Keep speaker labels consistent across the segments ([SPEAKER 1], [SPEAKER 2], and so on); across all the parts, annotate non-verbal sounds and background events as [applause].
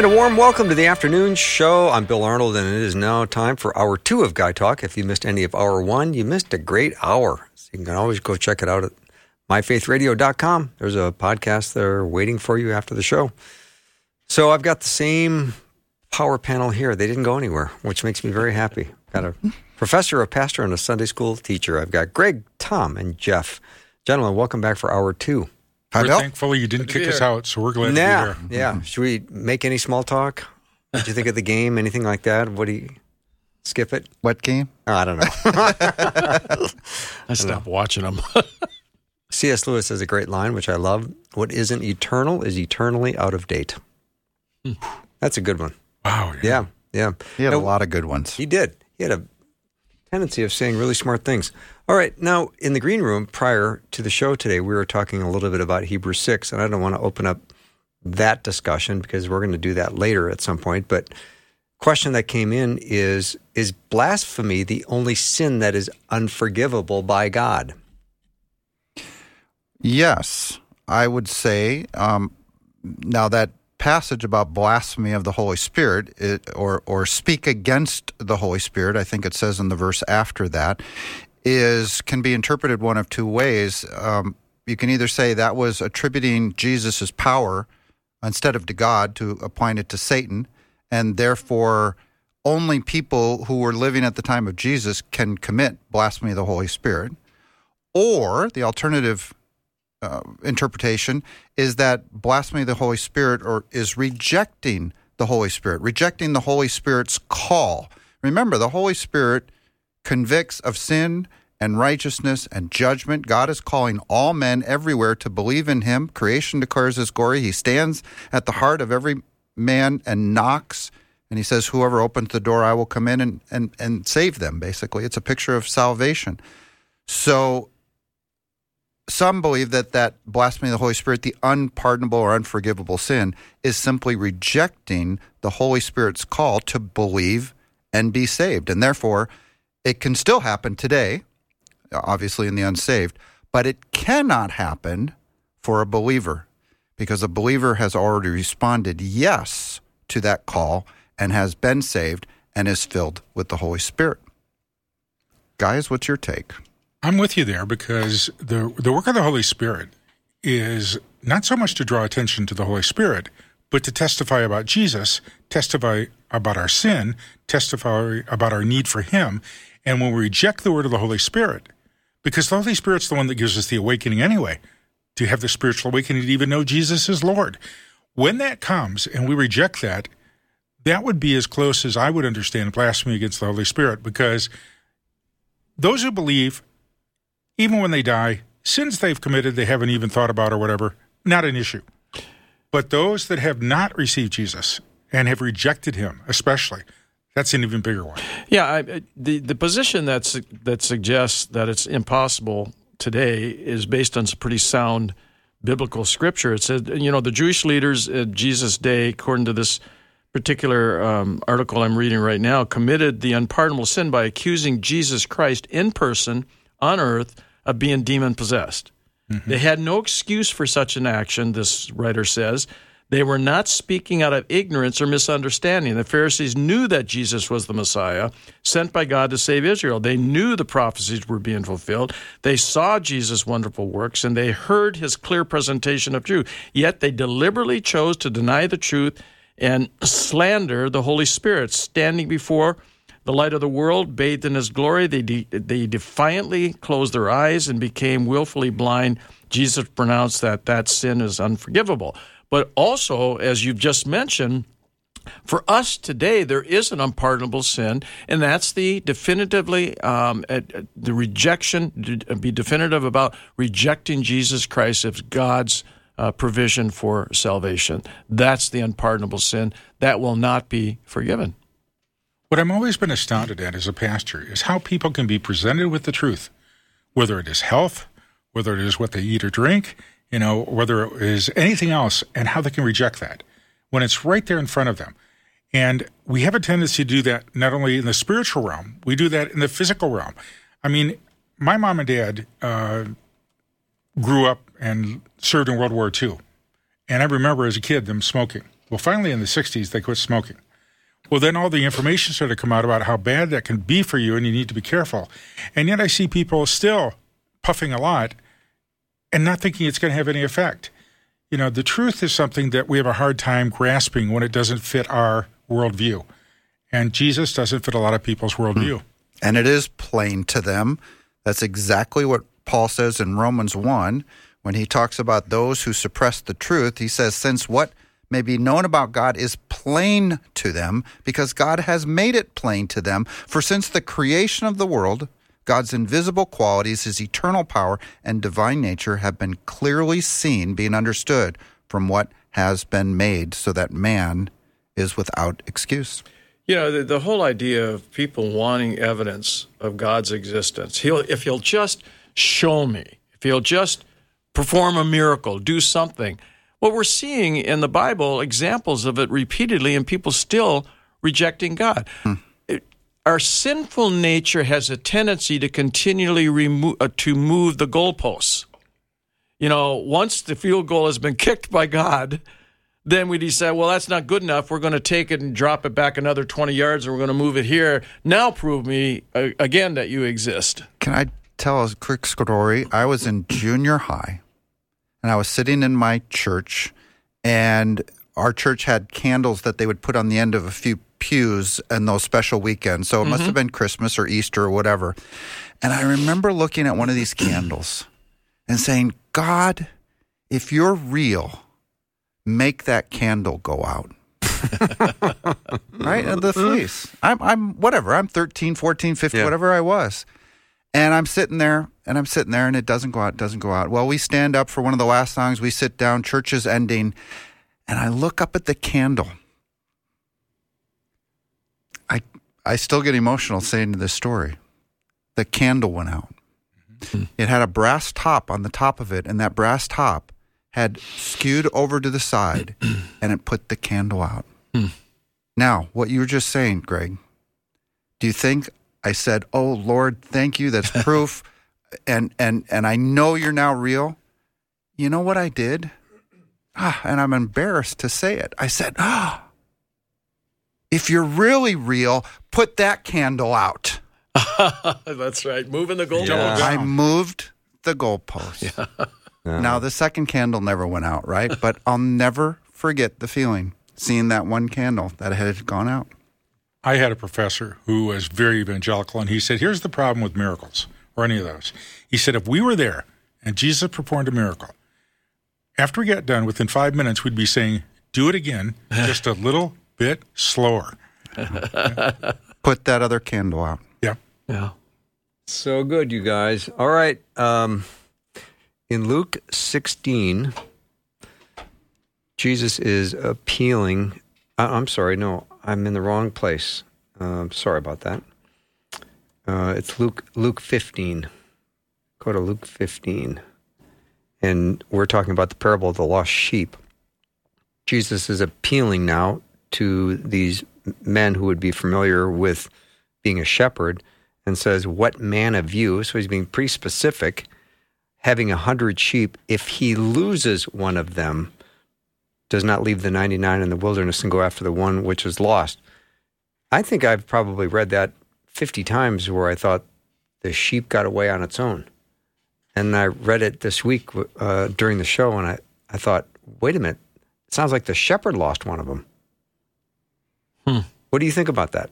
[SPEAKER 1] And a warm welcome to the afternoon show. I'm Bill Arnold, and it is now time for hour two of Guy Talk. If you missed any of hour one, you missed a great hour. So you can always go check it out at myfaithradio.com. There's a podcast there waiting for you after the show. So I've got the same power panel here. They didn't go anywhere, which makes me very happy. Got a [laughs] professor, a pastor, and a Sunday school teacher. I've got Greg, Tom, and Jeff. Gentlemen, welcome back for hour two.
[SPEAKER 2] Hi,
[SPEAKER 3] we're
[SPEAKER 2] Bill.
[SPEAKER 3] thankful you didn't kick us out, so we're glad
[SPEAKER 1] Yeah,
[SPEAKER 3] to be here.
[SPEAKER 1] yeah. Mm-hmm. Should we make any small talk? What did you think of the game? Anything like that? What do you skip it?
[SPEAKER 2] What game?
[SPEAKER 1] Oh, I don't know. [laughs]
[SPEAKER 4] I stopped watching them.
[SPEAKER 1] C.S. [laughs] Lewis has a great line, which I love. What isn't eternal is eternally out of date. Hmm. That's a good one.
[SPEAKER 3] Wow.
[SPEAKER 1] Yeah, yeah.
[SPEAKER 2] He had
[SPEAKER 1] No,
[SPEAKER 2] a lot of good ones.
[SPEAKER 1] He did. He had a tendency of saying really smart things. All right. Now, in the green room prior to the show today, we were talking a little bit about Hebrews 6, and I don't want to open up that discussion because we're going to do that later at some point. But question that came in is is blasphemy the only sin that is unforgivable by God?
[SPEAKER 2] Yes, I would say. Um, now that passage about blasphemy of the Holy Spirit, it, or or speak against the Holy Spirit, I think it says in the verse after that, is can be interpreted one of two ways. Um, you can either say that was attributing Jesus' power instead of to God to applying it to Satan, and therefore only people who were living at the time of Jesus can commit blasphemy of the Holy Spirit. Or the alternative uh, interpretation is that blasphemy of the Holy Spirit or is rejecting the Holy Spirit, rejecting the Holy Spirit's call. Remember, the Holy Spirit convicts of sin and righteousness and judgment. God is calling all men everywhere to believe in him. Creation declares his glory. He stands at the heart of every man and knocks. And he says, Whoever opens the door, I will come in and, and, and save them, basically. It's a picture of salvation. So some believe that that blasphemy of the Holy Spirit, the unpardonable or unforgivable sin, is simply rejecting the Holy Spirit's call to believe and be saved. And therefore, it can still happen today, obviously in the unsaved, but it cannot happen for a believer because a believer has already responded yes to that call and has been saved and is filled with the Holy Spirit. Guys, what's your take?
[SPEAKER 3] I'm with you there because the the work of the Holy Spirit is not so much to draw attention to the Holy Spirit, but to testify about Jesus, testify about our sin, testify about our need for Him. And when we reject the word of the Holy Spirit, because the Holy Spirit's the one that gives us the awakening anyway, to have the spiritual awakening to even know Jesus is Lord. When that comes and we reject that, that would be as close as I would understand blasphemy against the Holy Spirit, because those who believe even when they die, sins they've committed they haven't even thought about or whatever, not an issue. But those that have not received Jesus and have rejected him, especially, that's an even bigger one.
[SPEAKER 4] yeah, I, the the position that's that suggests that it's impossible today is based on some pretty sound biblical scripture. It said, you know, the Jewish leaders at Jesus' day, according to this particular um, article I'm reading right now, committed the unpardonable sin by accusing Jesus Christ in person on earth of being demon possessed. Mm-hmm. They had no excuse for such an action, this writer says. They were not speaking out of ignorance or misunderstanding. The Pharisees knew that Jesus was the Messiah, sent by God to save Israel. They knew the prophecies were being fulfilled. They saw Jesus' wonderful works and they heard his clear presentation of truth. Yet they deliberately chose to deny the truth and slander the Holy Spirit, standing before the light of the world, bathed in his glory. They, de- they defiantly closed their eyes and became willfully blind. Jesus pronounced that that sin is unforgivable. But also, as you've just mentioned, for us today, there is an unpardonable sin, and that's the definitively um, uh, uh, the rejection. Be definitive about rejecting Jesus Christ as God's uh, provision for salvation. That's the unpardonable sin. That will not be forgiven.
[SPEAKER 3] What I've always been astounded at as a pastor is how people can be presented with the truth, whether it is health, whether it is what they eat or drink, you know, whether it is anything else, and how they can reject that when it's right there in front of them. And we have a tendency to do that not only in the spiritual realm, we do that in the physical realm. I mean, my mom and dad uh, grew up and served in World War II. And I remember as a kid them smoking. Well, finally in the 60s, they quit smoking. Well, then all the information started to come out about how bad that can be for you and you need to be careful. And yet I see people still puffing a lot and not thinking it's going to have any effect. You know, the truth is something that we have a hard time grasping when it doesn't fit our worldview. And Jesus doesn't fit a lot of people's hmm. worldview.
[SPEAKER 2] And it is plain to them. That's exactly what Paul says in Romans 1 when he talks about those who suppress the truth. He says, Since what may be known about God is plain to them, because God has made it plain to them. For since the creation of the world, God's invisible qualities, his eternal power, and divine nature have been clearly seen, being understood from what has been made, so that man is without excuse.
[SPEAKER 4] You know, the, the whole idea of people wanting evidence of God's existence. He'll, if he'll just show me, if he'll just perform a miracle, do something. What we're seeing in the Bible, examples of it repeatedly, and people still rejecting God. Hmm. Our sinful nature has a tendency to continually remove uh, to move the goalposts. You know, once the field goal has been [laughs] kicked by God, then we decide, well, that's not good enough. We're going to take it and drop it back another 20 yards, and we're going to move it here. Now prove me uh, again that you exist.
[SPEAKER 2] Can I tell a quick story? I was in junior high, and I was sitting in my church, and our church had candles that they would put on the end of a few pews in those special weekends. So it mm-hmm. must have been Christmas or Easter or whatever. And I remember looking at one of these candles and saying, God, if you're real, make that candle go out. [laughs] right? And the fleece. I'm, I'm, whatever. I'm 13, 14, 15, yeah. whatever I was. And I'm sitting there and I'm sitting there and it doesn't go out, doesn't go out. Well, we stand up for one of the last songs. We sit down, church is ending. And I look up at the candle. I, I still get emotional saying this story. The candle went out. Mm-hmm. It had a brass top on the top of it, and that brass top had skewed over to the side [clears throat] and it put the candle out. Hmm. Now, what you were just saying, Greg, do you think I said, "Oh Lord, thank you. That's [laughs] proof." and and and I know you're now real. You know what I did? Ah, and I'm embarrassed to say it. I said, "Ah, if you're really real, put that candle out." [laughs]
[SPEAKER 4] That's right. Moving the goalpost.
[SPEAKER 2] Yeah. I moved the goalpost. Yeah. Yeah. Now, the second candle never went out, right? [laughs] but I'll never forget the feeling seeing that one candle that had gone out.
[SPEAKER 3] I had a professor who was very evangelical, and he said, Here's the problem with miracles or any of those. He said, If we were there and Jesus performed a miracle, after we got done, within five minutes, we'd be saying, Do it again, [laughs] just a little bit slower. [laughs]
[SPEAKER 2] Put that other candle out.
[SPEAKER 3] Yeah.
[SPEAKER 4] Yeah.
[SPEAKER 1] So good, you guys. All right. Um, in Luke 16, Jesus is appealing. Uh, I'm sorry, no, I'm in the wrong place. Uh, sorry about that. Uh, it's Luke Luke 15. Go to Luke 15. And we're talking about the parable of the lost sheep. Jesus is appealing now to these men who would be familiar with being a shepherd and says, What man of you? So he's being pretty specific having a hundred sheep, if he loses one of them, does not leave the 99 in the wilderness and go after the one which is lost. I think I've probably read that 50 times where I thought the sheep got away on its own. And I read it this week uh, during the show, and I, I thought, wait a minute, it sounds like the shepherd lost one of them. Hmm. What do you think about that?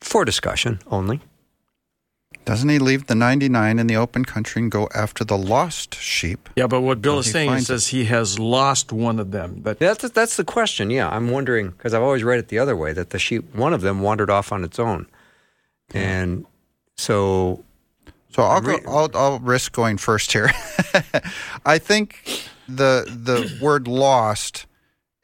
[SPEAKER 1] For discussion only.
[SPEAKER 2] Doesn't he leave the 99 in the open country and go after the lost sheep?
[SPEAKER 4] Yeah, but what Bill is saying is says he has lost one of them. But
[SPEAKER 1] that's that's the question. Yeah, I'm wondering because I've always read it the other way that the sheep, one of them, wandered off on its own, and so
[SPEAKER 2] So I'll go. I'll, I'll risk going first here. [laughs] I think the the word lost.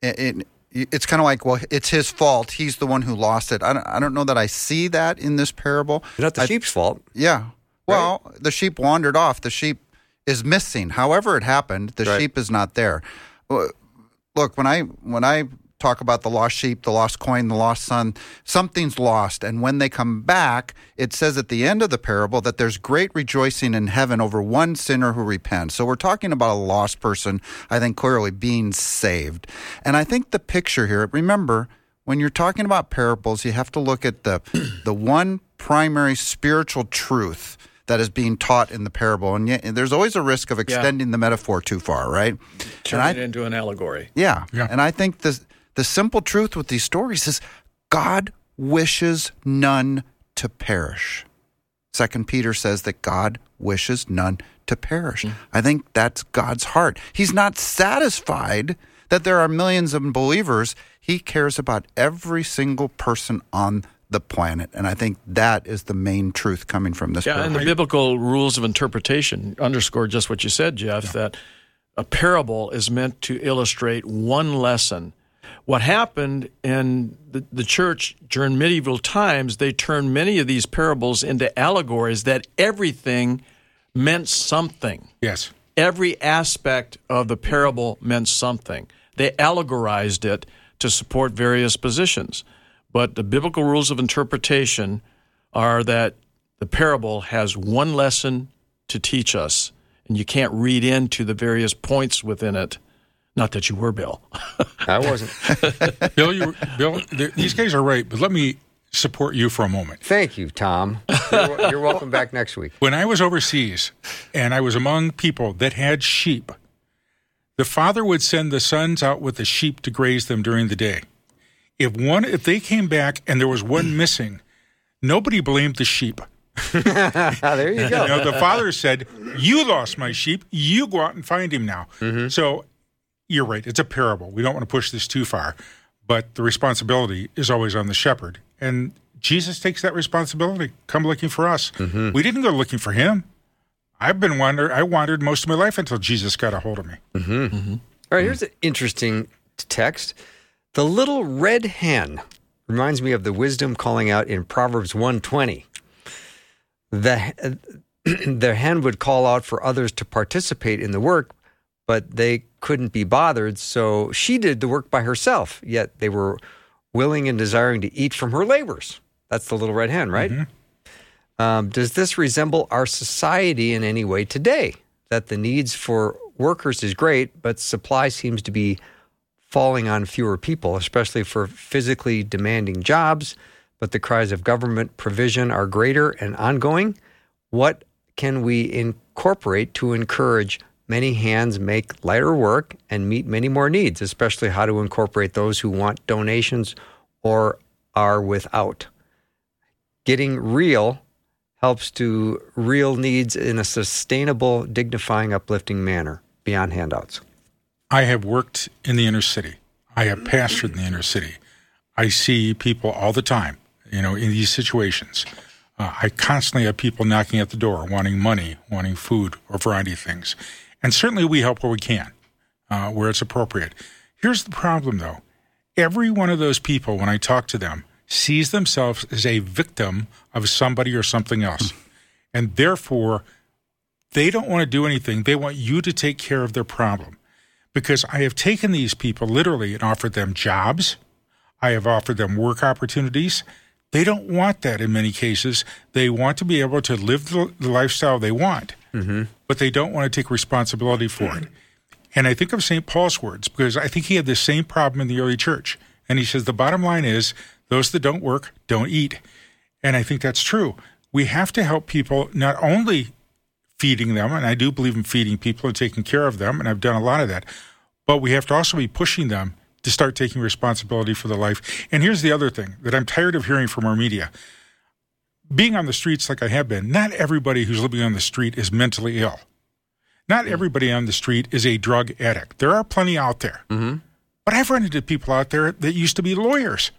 [SPEAKER 2] It, it, it's kind of like, well, it's his fault. He's the one who lost it. I don't, I don't know that I see that in this parable.
[SPEAKER 1] It's not the
[SPEAKER 2] I-
[SPEAKER 1] sheep's fault.
[SPEAKER 2] Yeah. Well, the sheep wandered off. The sheep is missing. However it happened, the
[SPEAKER 1] Right.
[SPEAKER 2] sheep is not there. Look, when I when I talk about the lost sheep, the lost coin, the lost son, something's lost. And when they come back, it says at the end of the parable that there's great rejoicing in heaven over one sinner who repents. So we're talking about a lost person, I think clearly being saved. And I think the picture here, remember, when you're talking about parables, you have to look at the [clears throat] the one primary spiritual truth that is being taught in the parable, and, yet, and there's always a risk of extending the metaphor too far, right?
[SPEAKER 4] Turn
[SPEAKER 2] And
[SPEAKER 4] it into an allegory.
[SPEAKER 2] yeah.
[SPEAKER 3] Yeah.
[SPEAKER 2] And I think the the simple truth with these stories is God wishes none to perish. Second Peter says that God wishes none to perish. Hmm. I think that's God's heart. He's not satisfied that there are millions of believers. He cares about every single person on the planet. And I think that is the main truth coming from this
[SPEAKER 4] Yeah,
[SPEAKER 2] parable.
[SPEAKER 4] and the biblical rules of interpretation underscore just what you said, Jeff, that a parable is meant to illustrate one lesson. What happened in the, the church during medieval times, they turned many of these parables into allegories that everything meant something.
[SPEAKER 3] Yes.
[SPEAKER 4] Every aspect of the parable meant something. They allegorized it to support various positions. But the biblical rules of interpretation are that the parable has one lesson to teach us, and you can't read into the various points within it. Not that you were, Bill. [laughs]
[SPEAKER 1] I wasn't. [laughs]
[SPEAKER 3] Bill, you, Bill, these guys are right, but let me support you for a moment.
[SPEAKER 1] Thank you, Tom. You're, you're welcome back next week.
[SPEAKER 3] When I was overseas and I was among people that had sheep, the father would send the sons out with the sheep to graze them during the day. If one if they came back and there was one missing, nobody blamed the sheep. [laughs]
[SPEAKER 1] There you go.
[SPEAKER 3] You know, the father said, "You lost my sheep. You go out and find him now." Mm-hmm. So you're right. It's a parable. We don't want to push this too far, but the responsibility is always on the shepherd, and Jesus takes that responsibility. Come looking for us. Mm-hmm. We didn't go looking for him. I've been wander. I wandered most of my life until Jesus got a hold of me. Mm-hmm. Mm-hmm.
[SPEAKER 1] All right, here's an interesting text. The little red hen reminds me of the wisdom calling out in Proverbs 120. The, [clears throat] the hen would call out for others to participate in the work, but they couldn't be bothered, so she did the work by herself, yet they were willing and desiring to eat from her labors. That's the little red hen, right? Um, does this resemble our society in any way today? That the needs for workers is great, but supply seems to be falling on fewer people, especially for physically demanding jobs. But the cries of government provision are greater and ongoing. What can we incorporate to encourage many hands make lighter work and meet many more needs, especially how to incorporate those who want donations or are without? Getting real helps to real needs in a sustainable, dignifying, uplifting manner beyond handouts.
[SPEAKER 3] I have worked in the inner city. I have pastored in the inner city. I see people all the time, you know, in these situations. Uh, I constantly have people knocking at the door, wanting money, wanting food, or variety of things. And certainly we help where we can, uh, where it's appropriate. Here's the problem, though. Every one of those people, when I talk to them, sees themselves as a victim of somebody or something else. And therefore, they don't want to do anything. They want you to take care of their problem. Because I have taken these people literally and offered them jobs. I have offered them work opportunities. They don't want that in many cases. They want to be able to live the, lifestyle they want, but they don't want to take responsibility for it. And I think of St. Paul's words because I think he had the same problem in the early church. And he says the bottom line is those that don't work don't eat. And I think that's true. We have to help people not only feeding them, and I do believe in feeding people and taking care of them, and I've done a lot of that, but we have to also be pushing them to start taking responsibility for their life. And here's the other thing that I'm tired of hearing from our media. Being on the streets like I have been, not everybody who's living on the street is mentally ill. Not mm. everybody on the street is a drug addict. There are plenty out there. Mm-hmm. But I've run into people out there that used to be lawyers.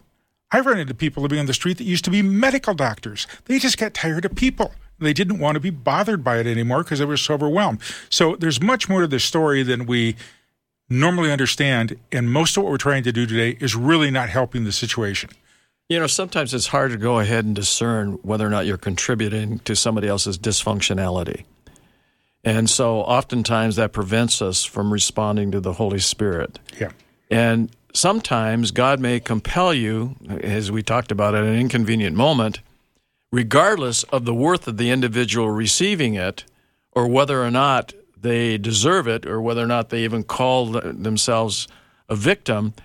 [SPEAKER 3] I've run into people living on the street that used to be medical doctors. They just got tired of people. They didn't want to be bothered by it anymore because they were so overwhelmed. So there's much more to this story than we normally understand. And most of what we're trying to do today is really not helping the situation.
[SPEAKER 4] You know, sometimes it's hard to go ahead and discern whether or not you're contributing to somebody else's dysfunctionality. And so oftentimes that prevents us from responding to the Holy Spirit.
[SPEAKER 3] Yeah.
[SPEAKER 4] And sometimes God may compel you, as we talked about at an inconvenient moment, regardless of the worth of the individual receiving it or whether or not they deserve it or whether or not they even call themselves a victim.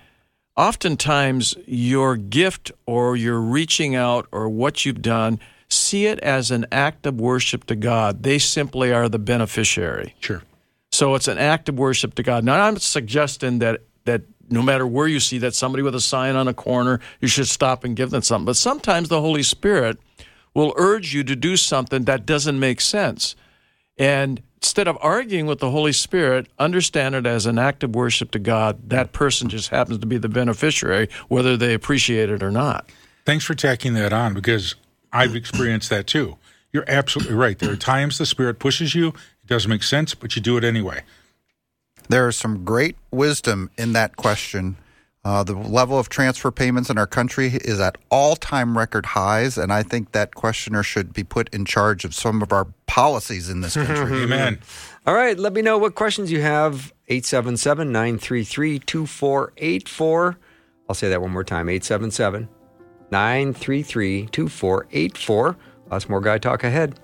[SPEAKER 4] Oftentimes, your gift or your reaching out or what you've done, see it as an act of worship to God. They simply are the beneficiary.
[SPEAKER 3] Sure.
[SPEAKER 4] So it's an act of worship to God. Now, I'm suggesting that that no matter where you see that somebody with a sign on a corner, you should stop and give them something. But sometimes the Holy Spirit will urge you to do something that doesn't make sense. And instead of arguing with the Holy Spirit, understand it as an act of worship to God. That person just happens to be the beneficiary, whether they appreciate it or not.
[SPEAKER 3] Thanks for tacking that on because I've experienced that too. You're absolutely right. There are times the Spirit pushes you, it doesn't make sense, but you do it anyway.
[SPEAKER 2] There is some great wisdom in that question. Uh, the level of transfer payments in our country is at all time record highs, and I think that questioner should be put in charge of some of our policies in this country. [laughs]
[SPEAKER 3] Amen.
[SPEAKER 1] All right, let me know what questions you have. 877 933 2484. I'll say that one more time 877 933 2484. Lots more Guy Talk ahead.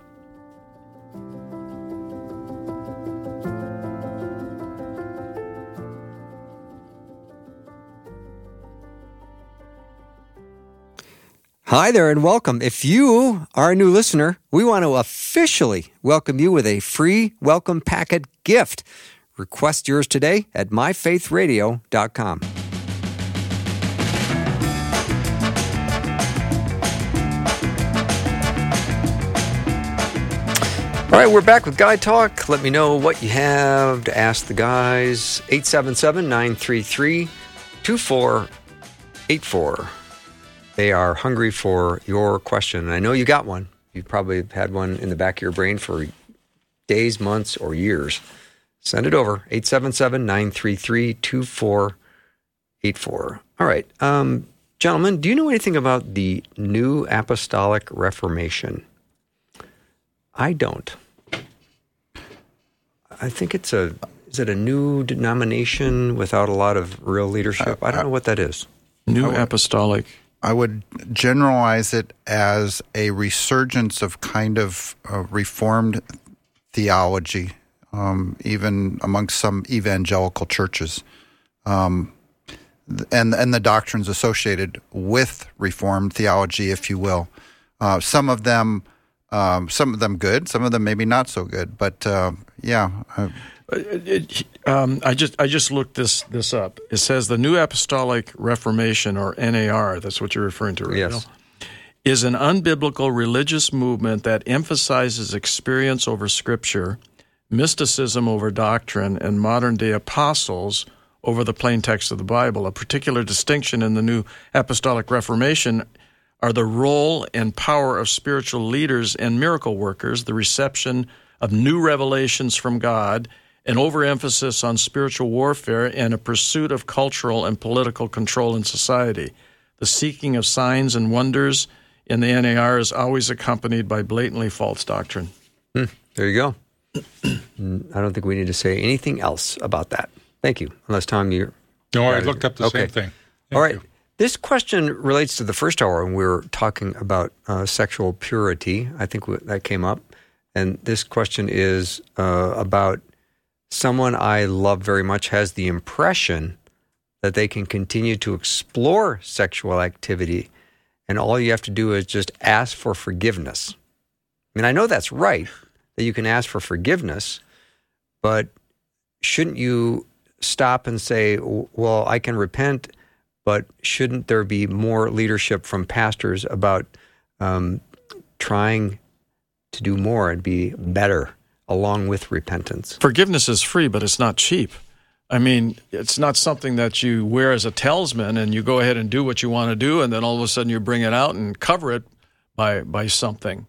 [SPEAKER 1] Hi there and welcome. If you are a new listener, we want to officially welcome you with a free welcome packet gift. Request yours today at myfaithradio.com. All right, we're back with Guy Talk. Let me know what you have to ask the guys. 877 933 2484. They are hungry for your question. And I know you got one. You've probably had one in the back of your brain for days, months, or years. Send it over 877 933 2484. All right. Um, gentlemen, do you know anything about the New Apostolic Reformation? I don't. I think it's a is it a new denomination without a lot of real leadership? I don't know what that is.
[SPEAKER 4] New apostolic.
[SPEAKER 2] I would generalize it as a resurgence of kind of uh, reformed theology, um, even amongst some evangelical churches, um, and and the doctrines associated with reformed theology, if you will. Uh, some of them, um, some of them good, some of them maybe not so good. But uh, yeah, uh,
[SPEAKER 4] It- um, I just I just looked this this up. It says the New Apostolic Reformation or NAR. That's what you're referring to, right?
[SPEAKER 1] Yes.
[SPEAKER 4] Bill? Is an unbiblical religious movement that emphasizes experience over Scripture, mysticism over doctrine, and modern day apostles over the plain text of the Bible. A particular distinction in the New Apostolic Reformation are the role and power of spiritual leaders and miracle workers, the reception of new revelations from God, an overemphasis on spiritual warfare, and a pursuit of cultural and political control in society. The seeking of signs and wonders in the NAR is always accompanied by blatantly false doctrine.
[SPEAKER 1] There you go. Mm, I don't think we need to say anything else about that. Thank you. Unless Tom, you.
[SPEAKER 3] No, I looked up the
[SPEAKER 1] Okay.
[SPEAKER 3] same thing. Thank
[SPEAKER 1] All right.
[SPEAKER 3] you.
[SPEAKER 1] This question relates to the first hour, when we were talking about uh, sexual purity. I think w- that came up. And this question is uh, about someone I love very much has the impression that they can continue to explore sexual activity, and all you have to do is just ask for forgiveness. I mean, I know that's right that you can ask for forgiveness, but shouldn't you stop and say, well, I can repent, but shouldn't there be more leadership from pastors about um, trying to do more and be better along with repentance?
[SPEAKER 4] Forgiveness is free, but it's not cheap. I mean, it's not something that you wear as a talisman and you go ahead and do what you want to do, and then all of a sudden you bring it out and cover it by by something.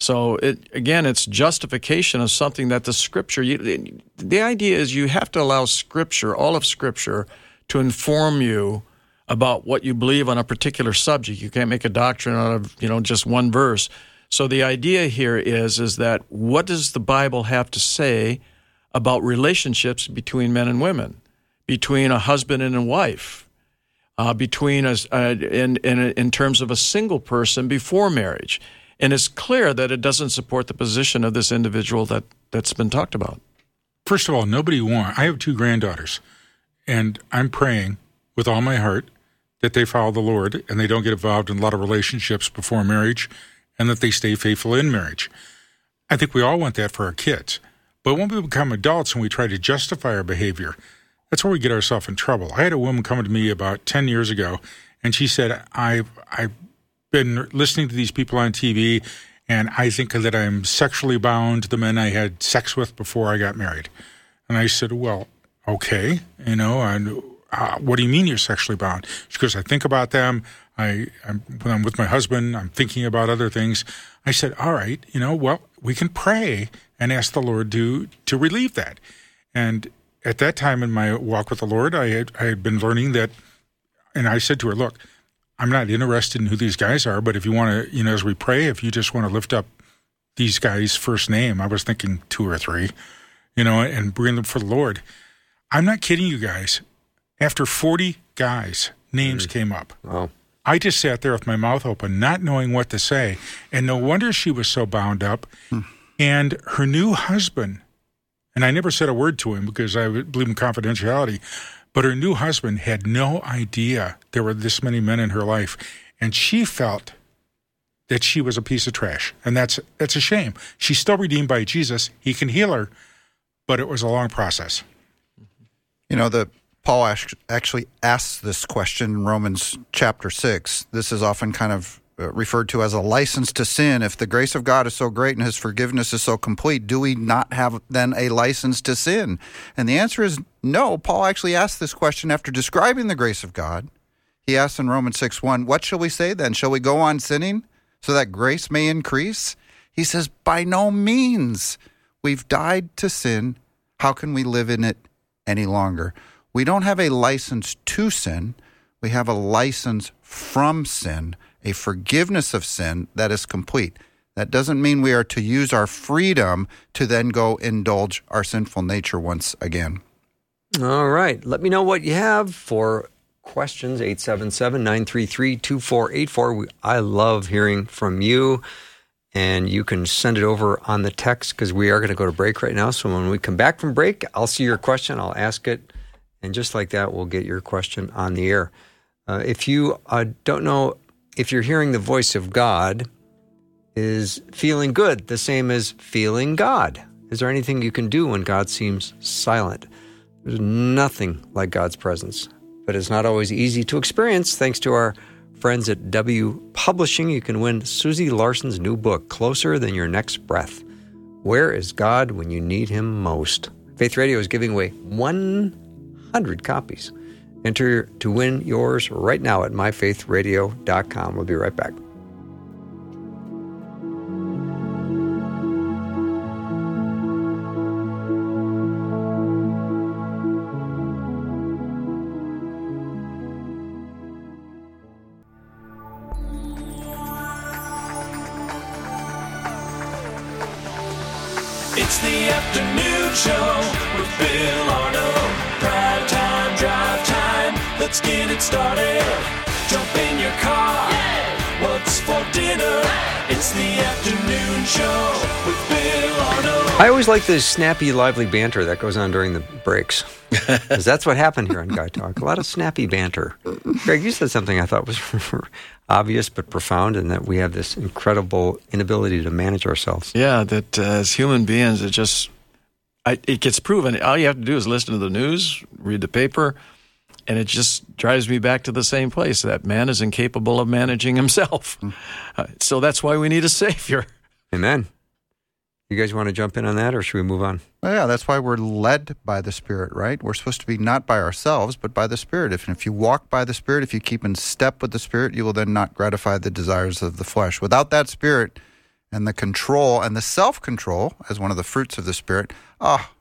[SPEAKER 4] So it again, it's justification of something that the Scripture. You, the idea is you have to allow Scripture, all of Scripture, to inform you about what you believe on a particular subject. You can't make a doctrine out of you know just one verse. So the idea here is is that what does the Bible have to say about relationships between men and women, between a husband and a wife, uh, between us uh, in, in in terms of a single person before marriage? and it's clear that it doesn't support the position of this individual that that's been talked about.
[SPEAKER 3] First of all, nobody wants. I have two granddaughters, and I'm praying with all my heart that they follow the Lord and they don't get involved in a lot of relationships before marriage, and that they stay faithful in marriage. I think we all want that for our kids. But when we become adults and we try to justify our behavior, that's where we get ourselves in trouble. I had a woman come to me about 10 years ago, and she said, I've, I've been listening to these people on TV, and I think that I'm sexually bound to the men I had sex with before I got married. And I said, Well, okay, you know, and uh, what do you mean you're sexually bound? She goes, I think about them. I, I'm, when I'm with my husband, I'm thinking about other things. I said, All right, you know, well, we can pray and ask the Lord to to relieve that. And at that time in my walk with the Lord, I had I had been learning that, and I said to her, Look, I'm not interested in who these guys are, but if you want to, you know, as we pray, if you just want to lift up these guys' first name, I was thinking two or three, you know, and bring them for the Lord. I'm not kidding you guys. After 40 guys, names mm. came up.
[SPEAKER 1] Wow.
[SPEAKER 3] I just sat there with my mouth open, not knowing what to say. And no wonder she was so bound up. Hmm. And her new husband, and I never said a word to him because I believe in confidentiality, but her new husband had no idea there were this many men in her life. And she felt that she was a piece of trash. And that's that's a shame. She's still redeemed by Jesus. He can heal her, but it was a long process.
[SPEAKER 2] You know, the Paul actually asks this question in Romans chapter 6. This is often kind of uh, referred to as a license to sin. If the grace of God is so great and his forgiveness is so complete, do we not have then a license to sin? And the answer is no. Paul actually asked this question after describing the grace of God. He asks in Romans 6 1, What shall we say then? Shall we go on sinning so that grace may increase? He says, By no means. We've died to sin. How can we live in it any longer? We don't have a license to sin, we have a license from sin a forgiveness of sin that is complete. That doesn't mean we are to use our freedom to then go indulge our sinful nature once again.
[SPEAKER 1] All right. Let me know what you have for questions 877 933 2484. I love hearing from you. And you can send it over on the text because we are going to go to break right now. So when we come back from break, I'll see your question, I'll ask it. And just like that, we'll get your question on the air. Uh, if you uh, don't know if you're hearing the voice of God, is feeling good the same as feeling God? Is there anything you can do when God seems silent? There's nothing like God's presence, but it's not always easy to experience. Thanks to our friends at W Publishing, you can win Susie Larson's new book, Closer Than Your Next Breath. Where is God when you need Him most? Faith Radio is giving away 100 copies. Enter to win yours right now at myfaithradio.com. We'll be right back. Like the snappy, lively banter that goes on during the breaks. [laughs] Because that's what happened here on Guy Talk. A lot of snappy banter. Greg, you said something I thought was [laughs] obvious but profound, and that we have this incredible inability to manage ourselves.
[SPEAKER 4] Yeah, that uh, as human beings, it just I, it gets proven. All you have to do is listen to the news, read the paper, and it just drives me back to the same place that man is incapable of managing himself. Mm. Uh, so that's why we need a savior.
[SPEAKER 1] Amen. You guys want to jump in on that or should we move on?
[SPEAKER 2] Well, yeah, that's why we're led by the Spirit, right? We're supposed to be not by ourselves, but by the Spirit. If, if you walk by the Spirit, if you keep in step with the Spirit, you will then not gratify the desires of the flesh. Without that Spirit, and the control and the self control as one of the fruits of the Spirit, ah,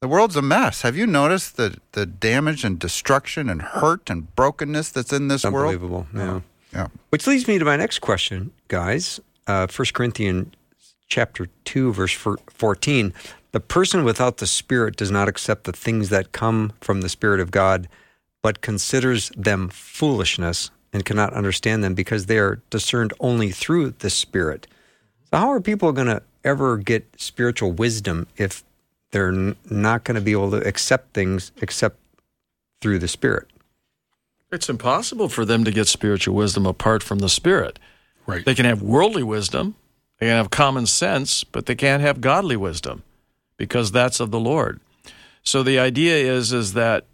[SPEAKER 2] the world's a mess. Have you noticed the, the damage and destruction and hurt and brokenness that's in this world?
[SPEAKER 1] Unbelievable. Yeah.
[SPEAKER 2] Yeah.
[SPEAKER 1] Which leads me to my next question, guys. Uh, 1 Corinthians chapter 2, verse 14. The person without the Spirit does not accept the things that come from the Spirit of God, but considers them foolishness and cannot understand them because they are discerned only through the Spirit. So, how are people going to ever get spiritual wisdom if they're n- not going to be able to accept things except through the Spirit?
[SPEAKER 4] It's impossible for them to get spiritual wisdom apart from the Spirit.
[SPEAKER 3] Right.
[SPEAKER 4] They can have worldly wisdom, they can have common sense, but they can't have godly wisdom because that's of the Lord. So the idea is is that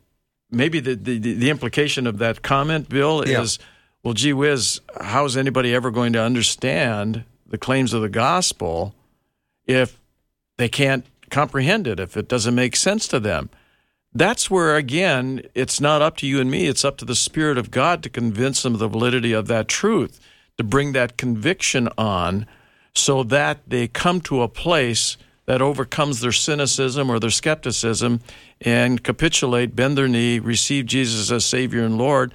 [SPEAKER 4] maybe the, the, the implication of that comment, Bill,
[SPEAKER 1] Yeah.
[SPEAKER 4] is well, gee whiz, how is anybody ever going to understand the claims of the gospel if they can't comprehend it, if it doesn't make sense to them? That's where, again, it's not up to you and me. It's up to the Spirit of God to convince them of the validity of that truth, to bring that conviction on so that they come to a place that overcomes their cynicism or their skepticism and capitulate, bend their knee, receive Jesus as Savior and Lord,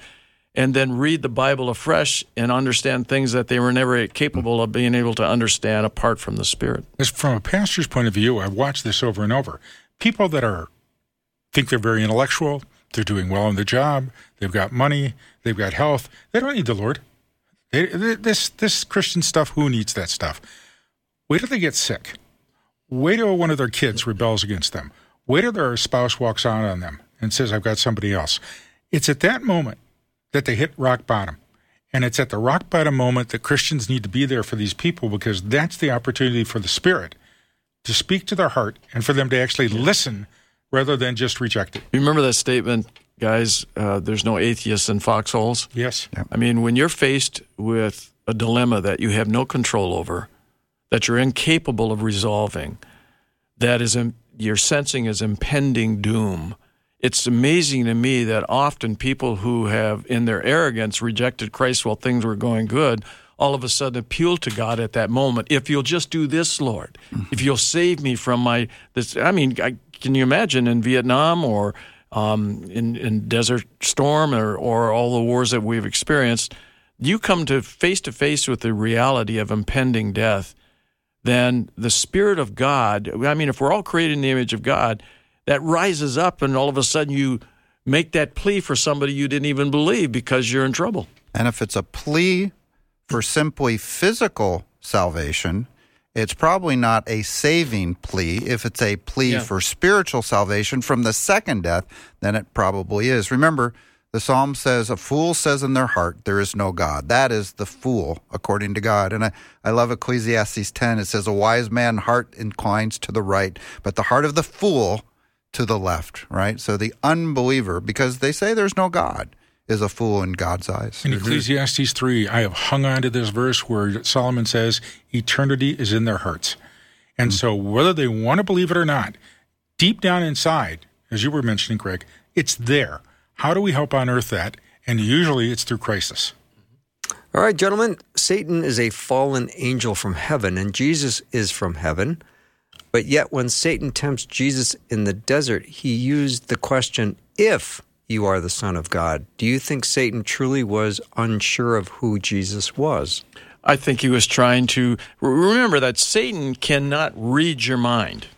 [SPEAKER 4] and then read the Bible afresh and understand things that they were never capable of being able to understand apart from the Spirit.
[SPEAKER 3] As from a pastor's point of view, I've watched this over and over. People that are think they're very intellectual, they're doing well in their job, they've got money, they've got health. They don't need the Lord. They, this this Christian stuff, who needs that stuff? Wait till they get sick. Wait till one of their kids rebels against them. Wait till their spouse walks out on them and says, "I've got somebody else." It's at that moment that they hit rock bottom. And it's at the rock bottom moment that Christians need to be there for these people because that's the opportunity for the Spirit to speak to their heart and for them to actually listen rather than just reject it.
[SPEAKER 4] You remember that statement, guys? Uh, there's no atheists in foxholes.
[SPEAKER 3] Yes.
[SPEAKER 4] I mean, when you're faced with a dilemma that you have no control over, that you're incapable of resolving, that is im- you're sensing is impending doom. It's amazing to me that often people who have, in their arrogance, rejected Christ while things were going good, all of a sudden appeal to God at that moment. If you'll just do this, Lord, if you'll save me from my this. I mean, I, can you imagine in Vietnam or um, in, in Desert Storm or, or all the wars that we've experienced? You come to face to face with the reality of impending death then the Spirit of God, I mean, if we're all created in the image of God, that rises up and all of a sudden you make that plea for somebody you didn't even believe because you're in trouble.
[SPEAKER 2] And if it's a plea for simply physical salvation, it's probably not a saving plea. If it's a plea
[SPEAKER 4] Yeah.
[SPEAKER 2] for spiritual salvation from the second death, then it probably is. Remember, the psalm says, A fool says in their heart, There is no God. That is the fool, according to God. And I, I love Ecclesiastes 10. It says, A wise man's heart inclines to the right, but the heart of the fool to the left, right? So the unbeliever, because they say there's no God, is a fool in God's eyes.
[SPEAKER 3] In Ecclesiastes 3, I have hung on to this verse where Solomon says, Eternity is in their hearts. And so, whether they want to believe it or not, deep down inside, as you were mentioning, Greg, it's there. How do we help unearth that? And usually it's through crisis.
[SPEAKER 1] All right, gentlemen, Satan is a fallen angel from heaven, and Jesus is from heaven. But yet, when Satan tempts Jesus in the desert, he used the question, if you are the Son of God. Do you think Satan truly was unsure of who Jesus was?
[SPEAKER 4] I think he was trying to remember that Satan cannot read your mind.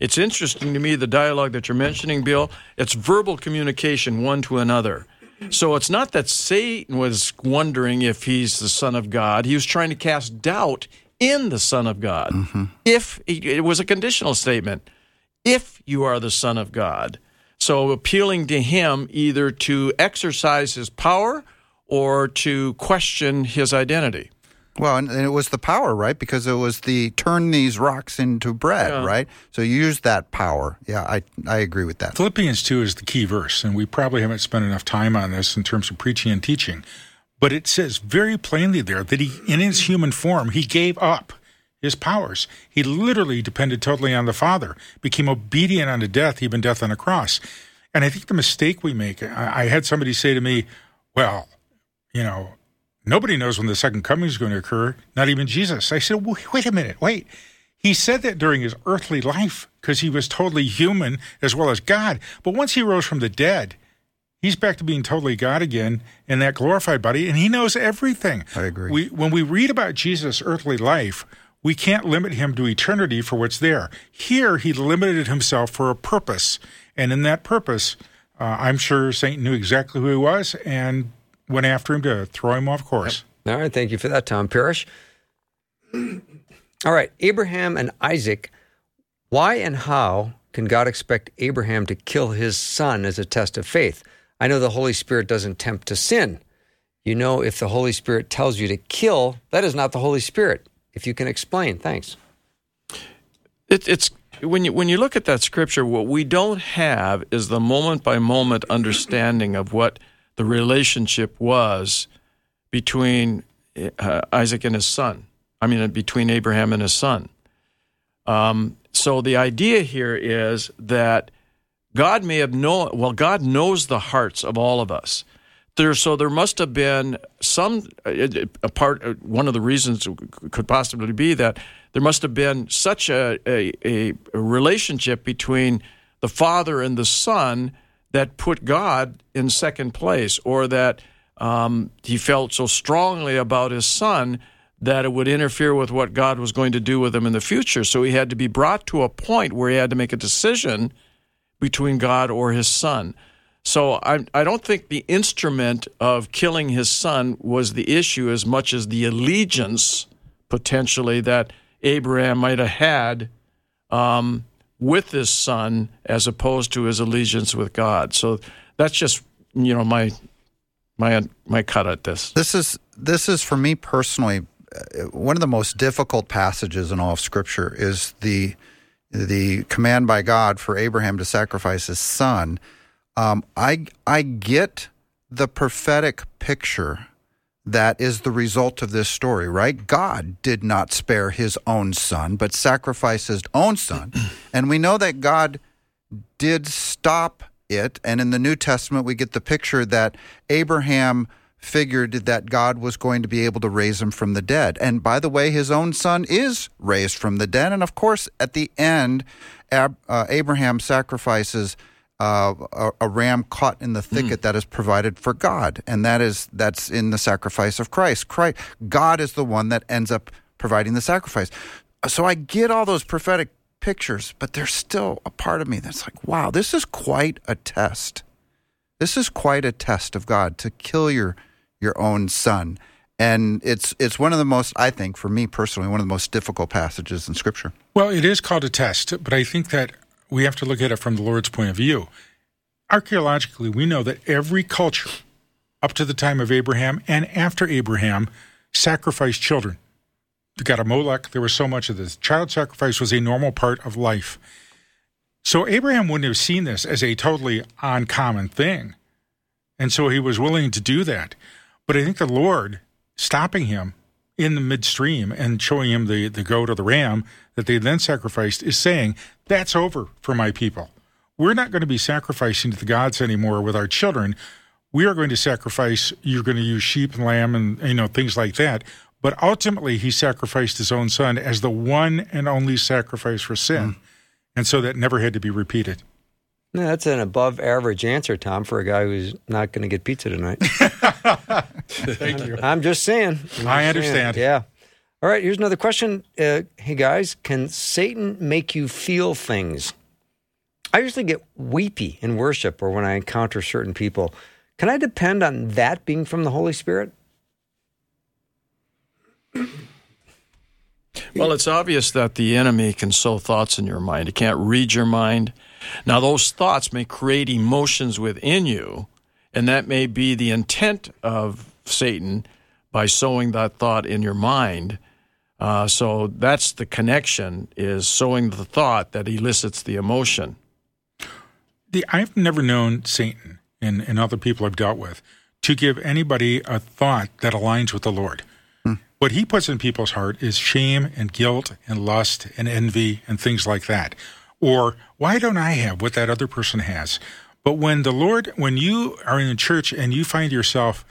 [SPEAKER 4] It's interesting to me the dialogue that you're mentioning, Bill. It's verbal communication one to another. So it's not that Satan was wondering if he's the Son of God. He was trying to cast doubt in the Son of God. Mm-hmm. If it was a conditional statement, if you are the Son of God. So appealing to him either to exercise his power or to question his identity.
[SPEAKER 2] Well, and, and it was the power, right? Because it was the turn these rocks into bread,
[SPEAKER 4] Yeah.
[SPEAKER 2] right? So you use that power. Yeah, I I agree with that.
[SPEAKER 3] Philippians 2 is the key verse, and we probably haven't spent enough time on this in terms of preaching and teaching. But it says very plainly there that he, in his human form, he gave up his powers. He literally depended totally on the Father, became obedient unto death, even death on a cross. And I think the mistake we make, I, I had somebody say to me, well, you know, Nobody knows when the second coming is going to occur, not even Jesus. I said, wait, wait a minute, wait. He said that during his earthly life because he was totally human as well as God. But once he rose from the dead, he's back to being totally God again in that glorified body, and he knows everything.
[SPEAKER 2] I agree.
[SPEAKER 3] We, when we read about Jesus' earthly life, we can't limit him to eternity for what's there. Here, he limited himself for a purpose. And in that purpose, uh, I'm sure Satan knew exactly who he was and went after him to throw him off course.
[SPEAKER 1] All right, thank you for that, Tom Parrish. All right, Abraham and Isaac. Why and how can God expect Abraham to kill his son as a test of faith? I know the Holy Spirit doesn't tempt to sin. You know, if the Holy Spirit tells you to kill, that is not the Holy Spirit. If you can explain, thanks.
[SPEAKER 4] It, it's when you when you look at that scripture, what we don't have is the moment by moment understanding of what the relationship was between uh, Isaac and his son. I mean, between Abraham and his son. Um, so the idea here is that God may have known. Well, God knows the hearts of all of us. There, so there must have been some a part. One of the reasons could possibly be that there must have been such a, a, a relationship between the father and the son that put God in second place, or that um, he felt so strongly about his son that it would interfere with what God was going to do with him in the future. So he had to be brought to a point where he had to make a decision between God or his son. So I, I don't think the instrument of killing his son was the issue as much as the allegiance potentially that Abraham might have had um, with his son as opposed to his allegiance with God. So that's just you know my my my cut at this.
[SPEAKER 2] This is this is for me personally uh, one of the most difficult passages in all of Scripture is the the command by God for Abraham to sacrifice his son. Um, I I get the prophetic picture that is the result of this story, right? God did not spare his own son, but sacrificed his own son. [clears throat] and we know that God did stop it. And in the New Testament, we get the picture that Abraham figured that God was going to be able to raise him from the dead. And by the way, his own son is raised from the dead. And of course, at the end, Ab- uh, Abraham sacrifices uh, a, a, ram caught in the thicket mm. that is provided for God, and that is that's in the sacrifice of Christ. Christ. God is the one that ends up providing the sacrifice. So I get all those prophetic pictures, but there's still a part of me that's like, wow, this is quite a test. This is quite a test of God to kill your your own son. And it's it's one of the most, I think, for me personally, one of the most difficult passages in Scripture.
[SPEAKER 3] Well, it is called a test, but I think that we have to look at it from the Lord's point of view. Archaeologically, we know that every culture up to the time of Abraham and after Abraham sacrificed children. They got a Molech. There was so much of this. Child sacrifice was a normal part of life. So Abraham wouldn't have seen this as a totally uncommon thing. And so he was willing to do that. But I think the Lord stopping him in the midstream and showing him the, the goat or the ram that they then sacrificed is saying, That's over for my people. We're not going to be sacrificing to the gods anymore with our children. We are going to sacrifice, you're going to use sheep and lamb and you know things like that. But ultimately he sacrificed his own son as the one and only sacrifice for sin. Mm. And so that never had to be repeated.
[SPEAKER 1] No, that's an above average answer, Tom, for a guy who's not going to get pizza tonight. [laughs]
[SPEAKER 3] Thank you.
[SPEAKER 1] I'm just saying. I'm just
[SPEAKER 3] I understand.
[SPEAKER 1] Saying. Yeah. All right, here's another question. Uh, hey, guys, can Satan make you feel things? I usually get weepy in worship or when I encounter certain people. Can I depend on that being from the Holy Spirit?
[SPEAKER 4] Well, it's obvious that the enemy can sow thoughts in your mind. He can't read your mind. Now, those thoughts may create emotions within you, and that may be the intent of Satan by sowing that thought in your mind. Uh, so that's the connection: is sowing the thought that elicits the emotion.
[SPEAKER 3] The, I've never known Satan and, and other people I've dealt with to give anybody a thought that aligns with the Lord. Hmm. What he puts in people's heart is shame and guilt and lust and envy and things like that. Or why don't I have what that other person has? But when the Lord, when you are in the church and you find yourself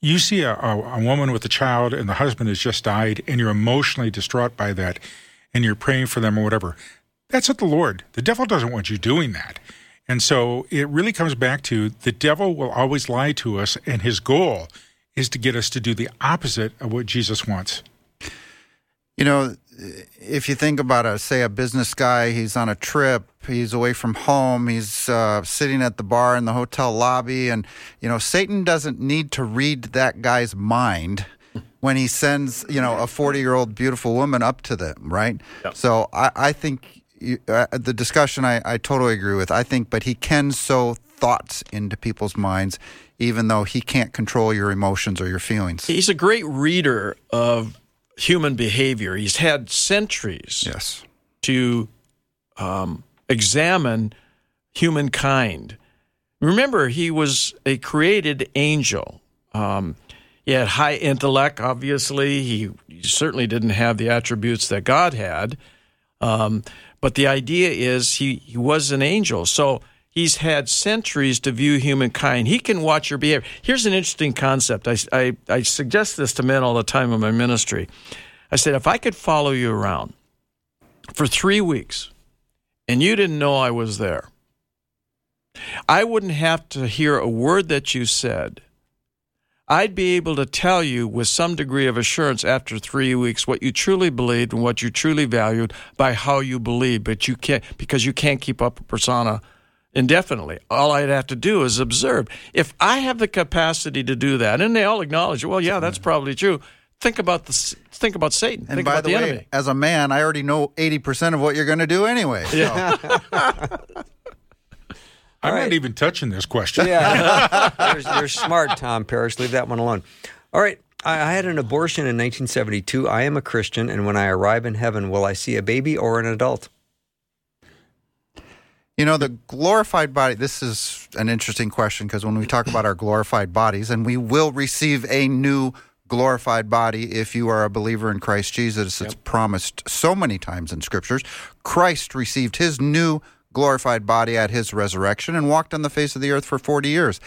[SPEAKER 3] You see a, a, a woman with a child and the husband has just died, and you're emotionally distraught by that, and you're praying for them or whatever. That's at the Lord. The devil doesn't want you doing that. And so it really comes back to the devil will always lie to us, and his goal is to get us to do the opposite of what Jesus wants.
[SPEAKER 2] You know, if you think about it, say a business guy, he's on a trip, he's away from home, he's uh, sitting at the bar in the hotel lobby, and you know, Satan doesn't need to read that guy's mind [laughs] when he sends you know a forty-year-old beautiful woman up to them, right?
[SPEAKER 4] Yep.
[SPEAKER 2] So I, I think you, uh, the discussion I, I totally agree with. I think, but he can sow thoughts into people's minds, even though he can't control your emotions or your feelings.
[SPEAKER 4] He's a great reader of human behavior. He's had centuries
[SPEAKER 2] Yes.
[SPEAKER 4] to um, examine humankind. Remember, he was a created angel. Um, he had high intellect, obviously. He, he certainly didn't have the attributes that God had. Um, but the idea is he, he was an angel. So he's had centuries to view humankind. He can watch your behavior. Here's an interesting concept. I, I, I suggest this to men all the time in my ministry. I said, if I could follow you around for three weeks and you didn't know I was there, I wouldn't have to hear a word that you said. I'd be able to tell you with some degree of assurance after three weeks what you truly believed and what you truly valued by how you believe, but you can't because you can't keep up a persona indefinitely. All I'd have to do is observe. If I have the capacity to do that, and they all acknowledge, well, yeah, that's probably true. Think about the think about Satan.
[SPEAKER 2] And
[SPEAKER 4] think
[SPEAKER 2] by
[SPEAKER 4] about
[SPEAKER 2] the,
[SPEAKER 4] the,
[SPEAKER 2] way,
[SPEAKER 4] enemy.
[SPEAKER 2] as a man, I already know 80% of what you're going to do anyway. So. [laughs]
[SPEAKER 3] I'm
[SPEAKER 1] right.
[SPEAKER 3] not even touching this question.
[SPEAKER 1] Yeah, [laughs] you're, you're smart, Tom Parrish. Leave that one alone. All right. I, I had an abortion in 1972. I am a Christian, and when I arrive in heaven, will I see a baby or an adult?
[SPEAKER 2] You know, the glorified body, this is an interesting question because when we talk about our glorified bodies, and we will receive a new glorified body if you are a believer in Christ Jesus, it's promised so many times in scriptures. Christ received his new glorified body at his resurrection and walked on the face of the earth for 40 years.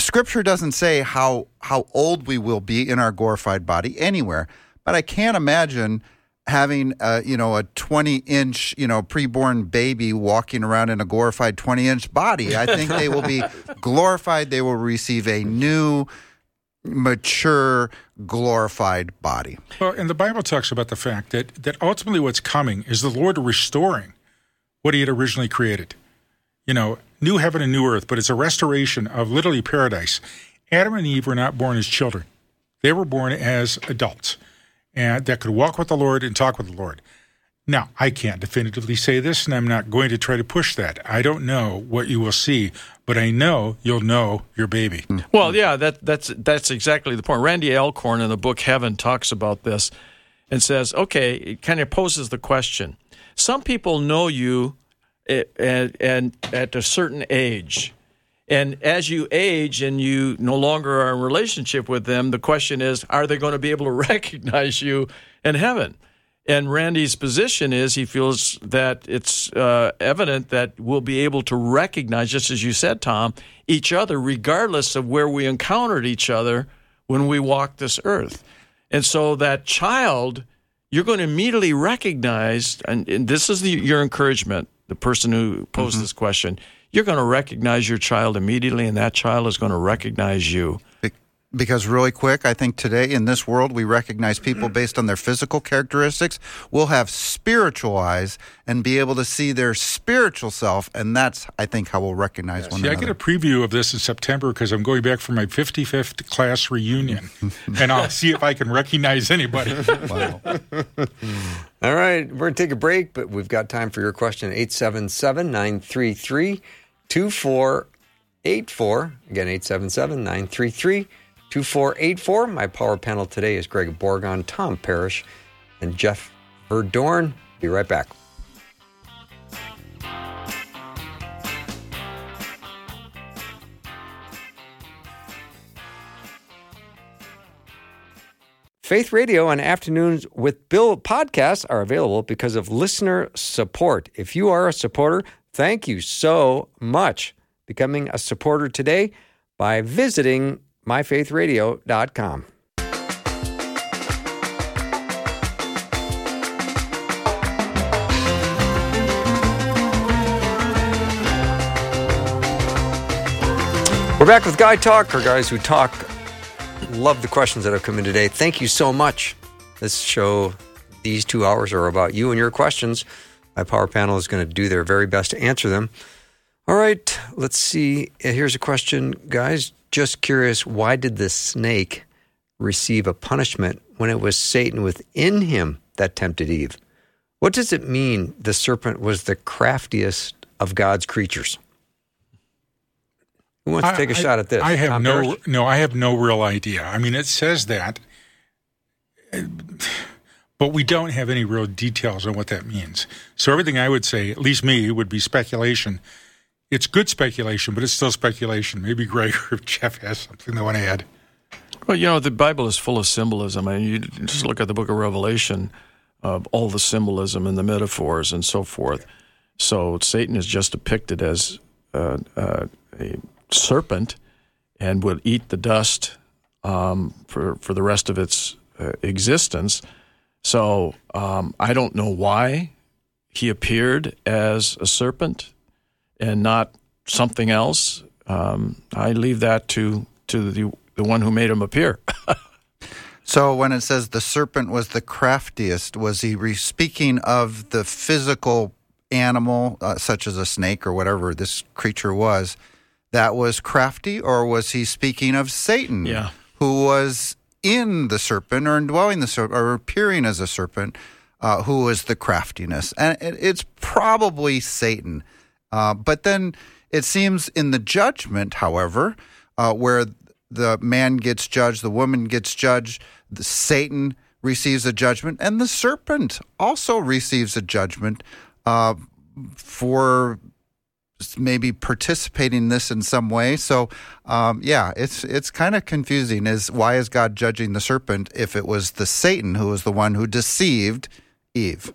[SPEAKER 2] Scripture doesn't say how how old we will be in our glorified body anywhere, but I can't imagine having a you know a 20 inch you know preborn baby walking around in a glorified 20 inch body. I think they will be [laughs] glorified. They will receive a new, mature, glorified body.
[SPEAKER 3] Well, and the Bible talks about the fact that that ultimately what's coming is the Lord restoring what He had originally created. You know, new heaven and new earth, but it's a restoration of literally paradise. Adam and Eve were not born as children; they were born as adults, and that could walk with the Lord and talk with the Lord. Now, I can't definitively say this, and I'm not going to try to push that. I don't know what you will see, but I know you'll know your baby. Hmm.
[SPEAKER 4] Well, yeah, that that's that's exactly the point. Randy Alcorn in the book Heaven talks about this and says, okay, it kind of poses the question. Some people know you eh, at, at, and at a certain age. And as you age and you no longer are in relationship with them, the question is, are they going to be able to [laughs] recognize you in heaven? And Randy's position is he feels that it's uh, evident that we'll be able to recognize, just as you said, Tom, each other regardless of where we encountered each other when we walked this earth. And so that child, you're going to immediately recognize, and, and this is the, your encouragement, the person who posed this question, you're going to recognize your child immediately, and that child is going to recognize you.
[SPEAKER 2] Be- Because, really quick, I think today in this world, we recognize people [clears throat] based on their physical characteristics. We'll have spiritual eyes and be able to see their spiritual self. And that's, I think, how we'll recognize one another.
[SPEAKER 3] See, I get a preview of this in September because I'm going back for my 55th class reunion, [laughs] and I'll see if I can recognize anybody. [laughs]
[SPEAKER 2] Wow.
[SPEAKER 1] All right, we're going to take a break, but we've got time for your question 877 933 2484. Again, 877 933 2484. My power panel today is Greg Bourgond, Tom Parrish, and Jeff Verdoorn. Be right back. Faith Radio and Afternoons with Bill podcasts are available because of listener support. If you are a supporter, thank you so much. Becoming a supporter today by visiting myfaithradio.com. We're back with Guy Talk, or guys who talk. Love the questions that have come in today. Thank you so much. This show, these two hours are about you and your questions. My power panel is going to do their very best to answer them. All right, let's see. Here's a question, guys. Just curious, why did the snake receive a punishment when it was Satan within him that tempted Eve? What does it mean the serpent was the craftiest of God's creatures? Who wants to take a
[SPEAKER 3] I-
[SPEAKER 1] shot at this?
[SPEAKER 3] I have
[SPEAKER 1] Tom
[SPEAKER 3] no
[SPEAKER 1] Parrish?
[SPEAKER 3] no. I have no real idea. I mean, it says that, but we don't have any real details on what that means. So everything I would say, at least me, would be speculation. It's good speculation, but it's still speculation. Maybe Greg or Jeff has something they want to add.
[SPEAKER 4] Well, you know, the Bible is full of symbolism. I mean, you just look at the book of Revelation, of all the symbolism and the metaphors and so forth. So Satan is just depicted as uh, uh, a serpent and would eat the dust um, for, for the rest of its uh, existence. So um, I don't know why he appeared as a serpent and not something else. Um, I leave that to to the the one who made him appear. [laughs]
[SPEAKER 2] So when it says the serpent was the craftiest, was he re- speaking of the physical animal, uh, such as a snake or whatever this creature was, that was crafty, or was he speaking of Satan,
[SPEAKER 4] Yeah.
[SPEAKER 2] who was in the serpent or indwelling the serpent or appearing as a serpent, uh, who was the craftiness? And it, it's probably Satan. Uh, but then it seems in the judgment, however, uh, where the man gets judged, the woman gets judged, the Satan receives a judgment, and the serpent also receives a judgment uh, for maybe participating in this in some way. So, um, yeah, it's it's kind of confusing. Is why is God judging the serpent if it was the Satan who was the one who deceived Eve?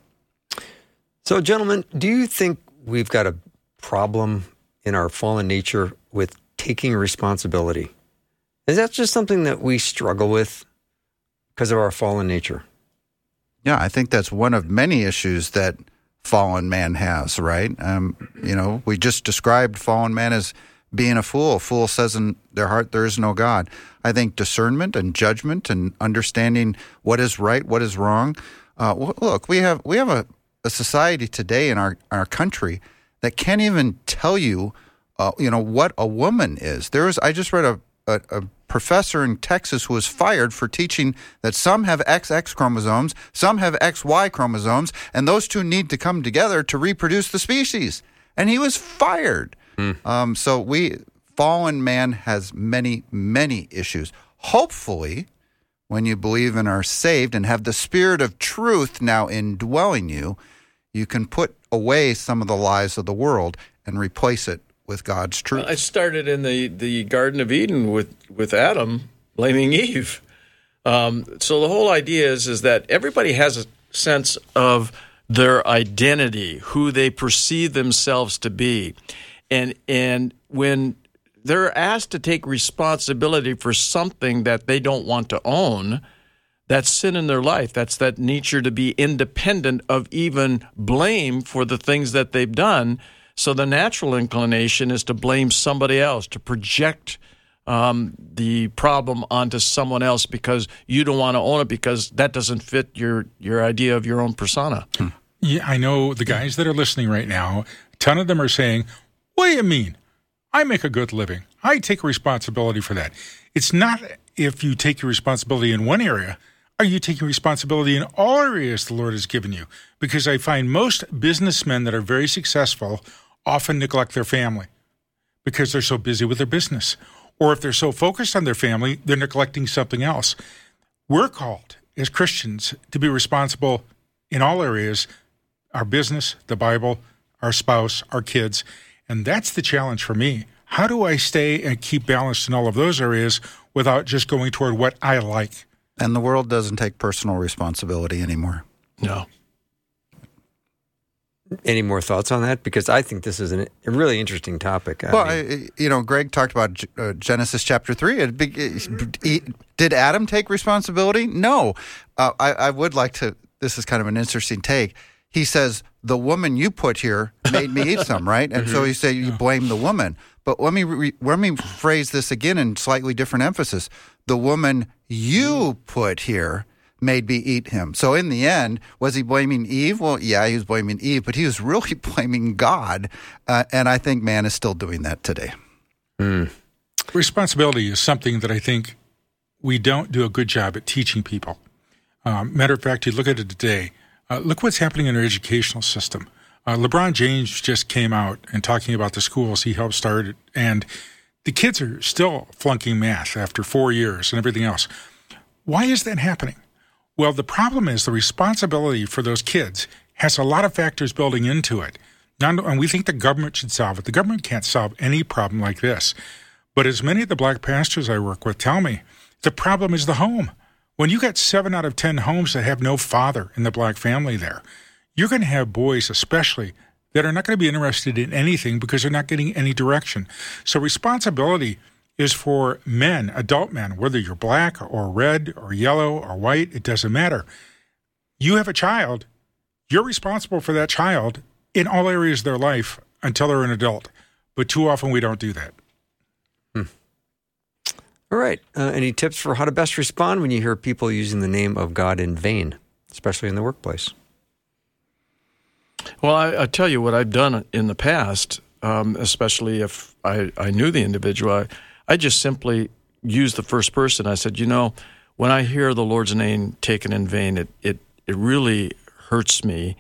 [SPEAKER 1] So, gentlemen, do you think we've got a problem in our fallen nature with taking responsibility? Is that just something that we struggle with because of our fallen nature?
[SPEAKER 2] Yeah, I think that's one of many issues that fallen man has, right? Um, you know, we just described fallen man as being a fool. A fool says in their heart there is no God. I think discernment and judgment and understanding what is right, what is wrong. Uh, look, we have we have a, a society today in our our country that can't even tell you, uh, you know, what a woman is. There was I just read a, a, a professor in Texas who was fired for teaching that some have XX chromosomes, some have XY chromosomes, and those two need to come together to reproduce the species. And he was fired. Um, so we fallen man has many, many issues. Hopefully, when you believe and are saved and have the spirit of truth now indwelling you, you can put away some of the lies of the world and replace it with God's truth.
[SPEAKER 4] I started in the, the Garden of Eden with, with Adam blaming Eve. Um, so the whole idea is is that everybody has a sense of their identity, who they perceive themselves to be, and and when they're asked to take responsibility for something that they don't want to own, that's sin in their life. That's that nature to be independent of even blame for the things that they've done. So the natural inclination is to blame somebody else, to project um, the problem onto someone else because you don't want to own it because that doesn't fit your your idea of your own persona.
[SPEAKER 3] Yeah, I know the guys that are listening right now. A ton of them are saying, "What do you mean? I make a good living. I take responsibility for that." It's not if you take your responsibility in one area. Are you taking responsibility in all areas the Lord has given you? Because I find most businessmen that are very successful often neglect their family because they're so busy with their business. Or if they're so focused on their family, they're neglecting something else. We're called as Christians to be responsible in all areas our business, the Bible, our spouse, our kids. And that's the challenge for me. How do I stay and keep balanced in all of those areas without just going toward what I like?
[SPEAKER 2] And the world doesn't take personal responsibility anymore.
[SPEAKER 4] No.
[SPEAKER 1] Any more thoughts on that? Because I think this is an, a really interesting topic. I
[SPEAKER 2] Well,
[SPEAKER 1] mean,
[SPEAKER 2] I, you know, Greg talked about G- uh, Genesis chapter three. It, be- it- he- did Adam take responsibility? No. Uh, I, I would like to. This is kind of an interesting take. He says the woman you put here made me eat some, right? And so he said you blame the woman. But let me re- let me phrase this again in slightly different emphasis. The woman you put here made me eat him. So in the end, was he blaming Eve? Well, yeah, he was blaming Eve, but he was really [laughs] blaming God. Uh, and I think man is still doing that today.
[SPEAKER 3] Responsibility is something that I think we don't do a good job at teaching people. Um, matter of fact, you look at it today. Uh, look what's happening in our educational system. Uh, LeBron James just came out and talking about the schools he helped start, and the kids are still flunking math after four years and everything else. Why is that happening? Well, the problem is the responsibility for those kids has a lot of factors building into it. And we think the government should solve it. The government can't solve any problem like this. But as many of the black pastors I work with tell me, the problem is the home. When you got seven out of 10 homes that have no father in the black family there, you're going to have boys, especially, that are not going to be interested in anything because they're not getting any direction. So, responsibility is for men, adult men, whether you're black or red or yellow or white, it doesn't matter. You have a child, you're responsible for that child in all areas of their life until they're an adult. But too often we don't do that.
[SPEAKER 1] all right. Uh, any tips for how to best respond when you hear people using the name of God in vain, especially in the workplace?
[SPEAKER 4] Well, I, I tell you what I've done in the past, um, especially if I, I knew the individual, I, I just simply used the first person. I said, you know, when I hear the Lord's name taken in vain, it, it, it really hurts me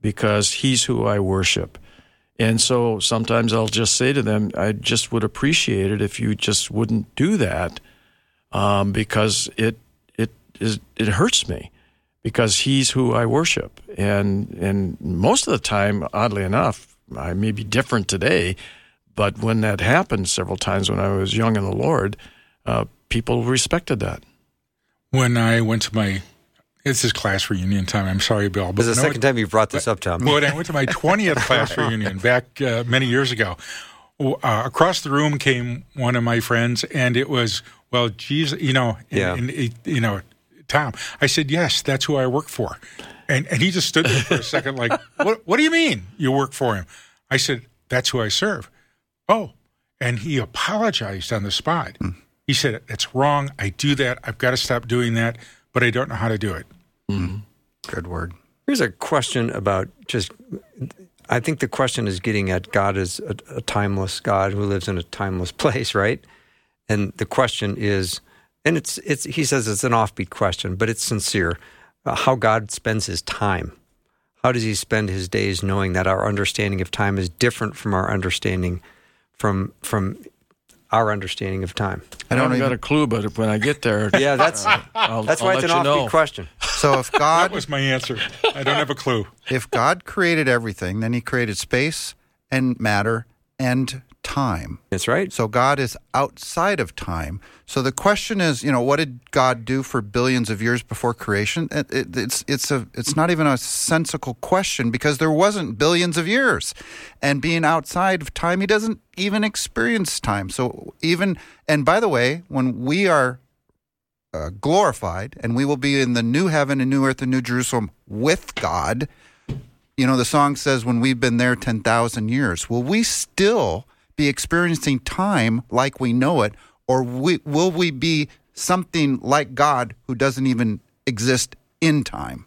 [SPEAKER 4] because He's who I worship. And so sometimes I'll just say to them, I just would appreciate it if you just wouldn't do that um, because it, it, is, it hurts me because he's who I worship. And and most of the time, oddly enough, I may be different today, but when that happened several times when I was young in the Lord, uh, people respected that.
[SPEAKER 3] When I went to my, it's his class reunion time. I'm sorry, Bill.
[SPEAKER 1] This is the
[SPEAKER 3] no,
[SPEAKER 1] second time you've brought this up, Tom.
[SPEAKER 3] Well, when I went to my [laughs] 20th class reunion back uh, many years ago, uh, across the room came one of my friends, and it was, well, geez, you know, and,
[SPEAKER 1] Yeah.
[SPEAKER 3] and it- you know, Tom. I said, yes, that's who I work for. And, and he just stood there for a second, like, what, what do you mean you work for him? I said, that's who I serve. Oh, and he apologized on the spot. Hmm. He said, it's wrong. I do that. I've got to stop doing that, but I don't know how to do it. Hmm.
[SPEAKER 2] Good word.
[SPEAKER 1] Here's a question about just. I think the question is getting at God as a, a timeless God who lives in a timeless [laughs] place, right? And the question is, and it's it's. He says it's an offbeat question, but it's sincere. Uh, how God spends His time. How does He spend His days, knowing that our understanding of time is different from our understanding from from our understanding of time?
[SPEAKER 4] I,
[SPEAKER 2] I don't
[SPEAKER 4] haven't got a clue, but when I get there, [laughs]
[SPEAKER 1] Yeah, that's
[SPEAKER 4] I'll,
[SPEAKER 1] that's
[SPEAKER 4] I'll
[SPEAKER 1] why it's an offbeat
[SPEAKER 4] know.
[SPEAKER 1] question.
[SPEAKER 2] So if [laughs]
[SPEAKER 3] That
[SPEAKER 2] God
[SPEAKER 3] was my answer. I don't have a clue.
[SPEAKER 2] if God created everything, then he created space and matter and time.
[SPEAKER 1] That's right.
[SPEAKER 2] So God is outside of time. So the question is, you know, what did God do for billions of years before creation? It, it, it's it's a it's not even a sensical question because there wasn't billions of years, and being outside of time, He doesn't even experience time. So even and by the way, when we are uh, glorified and we will be in the new heaven and new earth and new Jerusalem with God. You know, the song says, when we've been there 10,000 years, will we still be experiencing time like we know it, or we, will we be something like God who doesn't even exist in time?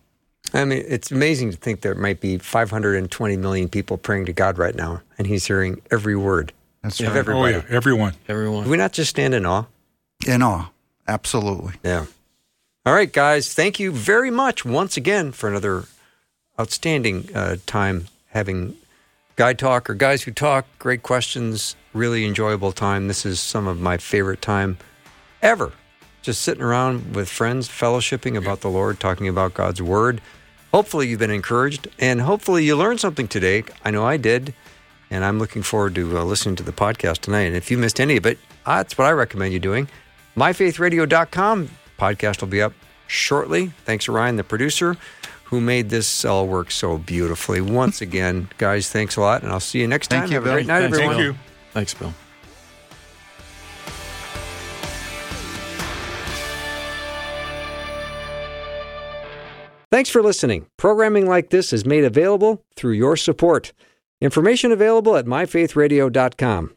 [SPEAKER 1] I mean, it's amazing to think there might be 520 million people praying to God right now, and He's hearing every word
[SPEAKER 2] That's
[SPEAKER 1] of
[SPEAKER 2] right.
[SPEAKER 1] everybody.
[SPEAKER 3] Oh, yeah, everyone.
[SPEAKER 4] Everyone.
[SPEAKER 1] Do we not just stand in awe?
[SPEAKER 2] In awe. Absolutely.
[SPEAKER 1] Yeah. All right, guys. Thank you very much once again for another outstanding uh, time having guy talk or guys who talk. Great questions. Really enjoyable time. This is some of my favorite time ever. Just sitting around with friends, fellowshipping about the Lord, talking about God's word. Hopefully, you've been encouraged and hopefully, you learned something today. I know I did. And I'm looking forward to uh, listening to the podcast tonight. And if you missed any of it, uh, that's what I recommend you doing. MyFaithRadio.com podcast will be up shortly. Thanks to Ryan, the producer, who who made this all work so beautifully. Once [laughs] again, guys, thanks a lot, and I'll see you next
[SPEAKER 2] Thank
[SPEAKER 1] time.
[SPEAKER 2] you,
[SPEAKER 1] Have a great night,
[SPEAKER 4] Thanks,
[SPEAKER 1] everyone.
[SPEAKER 3] Thank you.
[SPEAKER 4] Thanks, Bill.
[SPEAKER 1] Thanks for listening. Programming like this is made available through your support. Information available at myfaithradio.com.